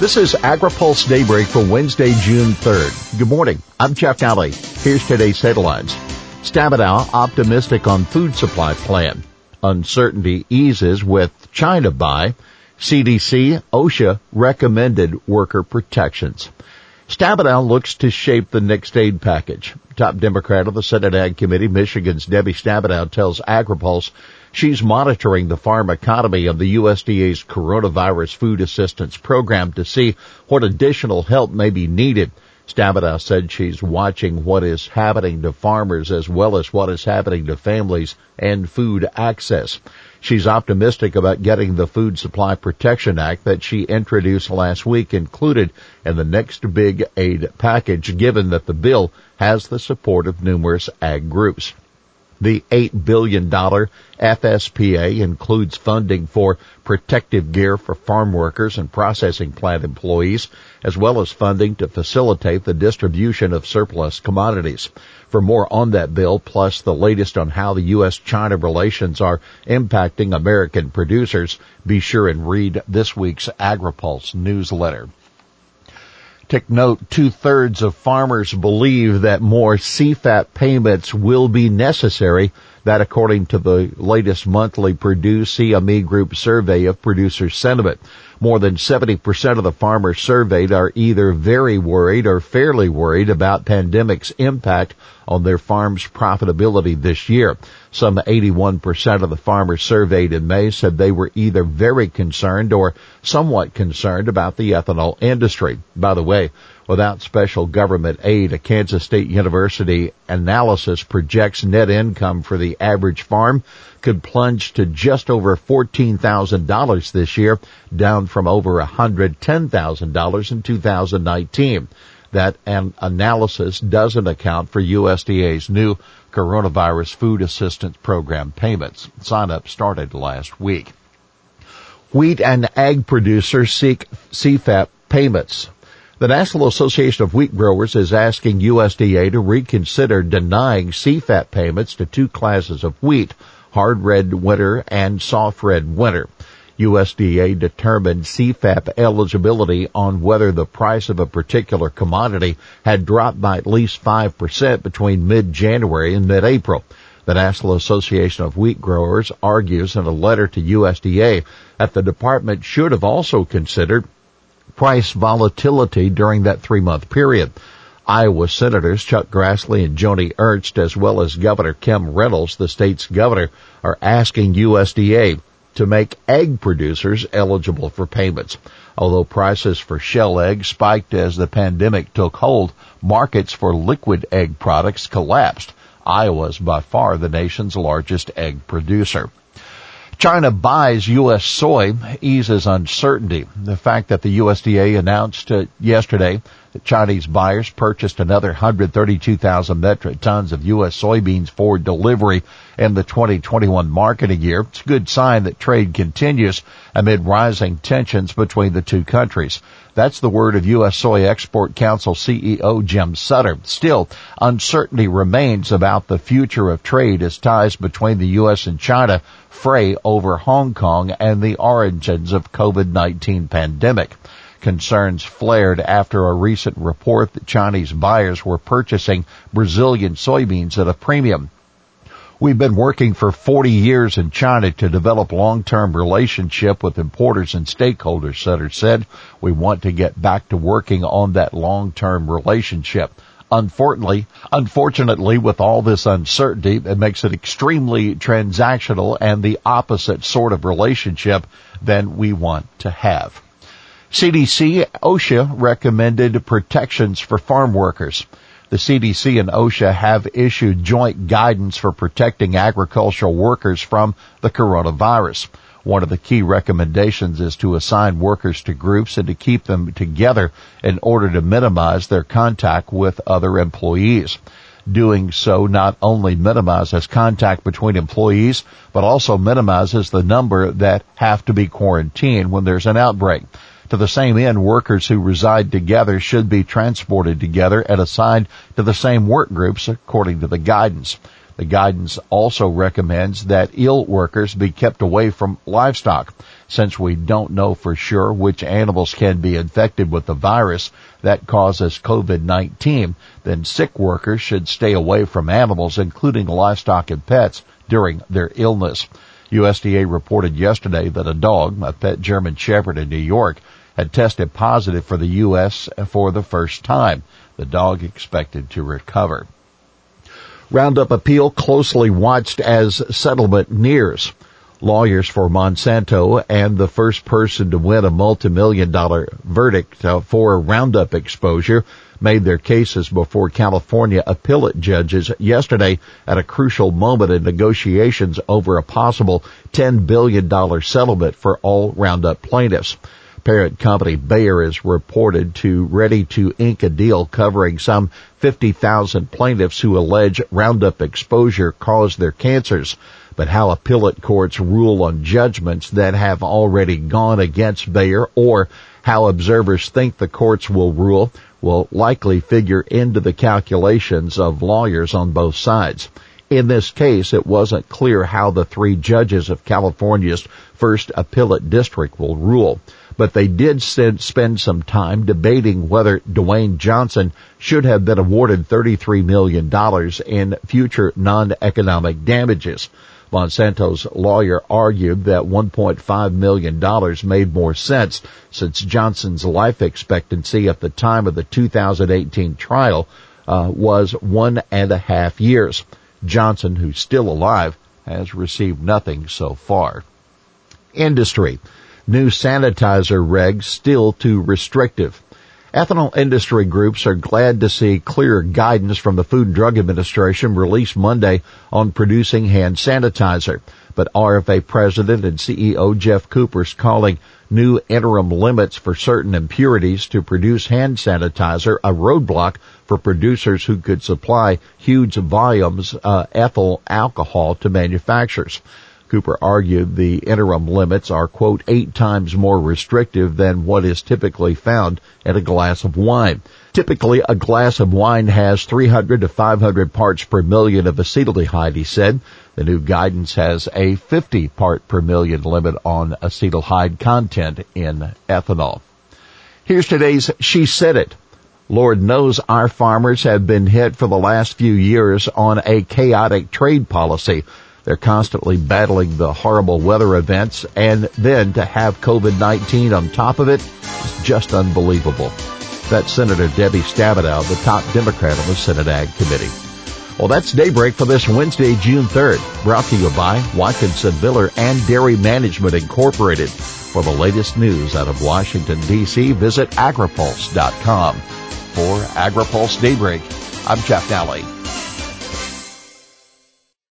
This is AgriPulse Daybreak for Wednesday, June 3rd. Good morning. I'm Jeff Nalley. Here's today's headlines. Stabenow optimistic on food supply plan. Uncertainty eases with China buy. CDC, OSHA recommended worker protections. Stabenow looks to shape the next aid package. Top Democrat of the Senate Ag Committee, Michigan's Debbie Stabenow tells AgriPulse she's monitoring the farm economy of the USDA's coronavirus food assistance program to see what additional help may be needed. Stabenow said she's watching what is happening to farmers as well as what is happening to families and food access. She's optimistic about getting the Food Supply Protection Act that she introduced last week included in the next big aid package given that the bill has the support of numerous ag groups. The $8 billion FSPA includes funding for protective gear for farm workers and processing plant employees, as well as funding to facilitate the distribution of surplus commodities. For more on that bill, plus the latest on how the U.S.-China relations are impacting American producers, be sure and read this week's AgriPulse newsletter. Take note, two thirds of farmers believe that more CFAP payments will be necessary. That according to the latest monthly Purdue CME Group survey of producer sentiment. More than 70% of the farmers surveyed are either very worried or fairly worried about pandemic's impact on their farm's profitability this year. Some 81% of the farmers surveyed in May said they were either very concerned or somewhat concerned about the ethanol industry. By the way, without special government aid, a Kansas State University analysis projects net income for the average farm could plunge to just over $14,000 this year, down from over $110,000 in 2019. That an analysis doesn't account for USDA's new coronavirus food assistance program payments. Sign up started last week. Wheat and ag producers seek CFAP payments. The National Association of Wheat Growers is asking USDA to reconsider denying CFAP payments to two classes of wheat, hard red winter and soft red winter. USDA determined CFAP eligibility on whether the price of a particular commodity had dropped by at least 5% between mid-January and mid-April. The National Association of Wheat Growers argues in a letter to USDA that the department should have also considered price volatility during that three month period. Iowa Senators Chuck Grassley and Joni Ernst, as well as Governor Kim Reynolds, the state's governor, are asking USDA to make egg producers eligible for payments. Although prices for shell eggs spiked as the pandemic took hold, markets for liquid egg products collapsed. Iowa is by far the nation's largest egg producer. China buys U.S. soy eases uncertainty. The fact that the USDA announced yesterday that Chinese buyers purchased another 132,000 metric tons of U.S. soybeans for delivery in the 2021 marketing year. It's a good sign that trade continues amid rising tensions between the two countries. That's the word of U.S. Soy Export Council CEO Jim Sutter. Still, uncertainty remains about the future of trade as ties between the U.S. and China fray over Hong Kong and the origins of COVID-19 pandemic. Concerns flared after a recent report that Chinese buyers were purchasing Brazilian soybeans at a premium. We've been working for 40 years in China to develop long-term relationship with importers and stakeholders, Sutter said. We want to get back to working on that long-term relationship. Unfortunately, unfortunately, with all this uncertainty, it makes it extremely transactional and the opposite sort of relationship than we want to have. CDC, OSHA recommended protections for farm workers. The CDC and OSHA have issued joint guidance for protecting agricultural workers from the coronavirus. One of the key recommendations is to assign workers to groups and to keep them together in order to minimize their contact with other employees. Doing so not only minimizes contact between employees, but also minimizes the number that have to be quarantined when there's an outbreak. To the same end, workers who reside together should be transported together and assigned to the same work groups according to the guidance. The guidance also recommends that ill workers be kept away from livestock. Since we don't know for sure which animals can be infected with the virus that causes COVID-19, then sick workers should stay away from animals, including livestock and pets, during their illness. USDA reported yesterday that a dog, a pet German Shepherd in New York, had tested positive for the U.S. for the first time. The dog expected to recover. Roundup appeal closely watched as settlement nears. Lawyers for Monsanto and the first person to win a multi-million dollar verdict uh, for Roundup exposure made their cases before California appellate judges yesterday at a crucial moment in negotiations over a possible $10 billion settlement for all Roundup plaintiffs parent company Bayer is reported to ready to ink a deal covering some 50,000 plaintiffs who allege Roundup exposure caused their cancers. But how appellate courts rule on judgments that have already gone against Bayer or how observers think the courts will rule will likely figure into the calculations of lawyers on both sides. In this case, it wasn't clear how the three judges of California's first appellate district will rule but they did spend some time debating whether Dewayne Johnson should have been awarded $33 million in future non-economic damages. Monsanto's lawyer argued that $1.5 million made more sense since Johnson's life expectancy at the time of the 2018 trial uh, was one and a half years. Johnson, who's still alive, has received nothing so far. Industry new sanitizer regs still too restrictive. Ethanol industry groups are glad to see clear guidance from the Food and Drug Administration released Monday on producing hand sanitizer. But RFA President and CEO Geoff Cooper is calling new interim limits for certain impurities to produce hand sanitizer a roadblock for producers who could supply huge volumes uh, ethyl alcohol to manufacturers. Cooper argued the interim limits are, quote, eight times more restrictive than what is typically found at a glass of wine. Typically, a glass of wine has 300 to 500 parts per million of acetaldehyde, he said. The new guidance has a 50 part per million limit on acetaldehyde content in ethanol. Here's today's She Said It. Lord knows our farmers have been hit for the last few years on a chaotic trade policy they're constantly battling the horrible weather events and then to have COVID-19 on top of it is just unbelievable. That's Senator Debbie Stabenow, the top Democrat on the Senate Ag Committee. Well, that's Daybreak for this Wednesday, June 3rd, brought to you by Watkinson Miller and Dairy Management Incorporated. For the latest news out of Washington, D.C., visit agripulse.com. For AgriPulse Daybreak, I'm Jeff Daly.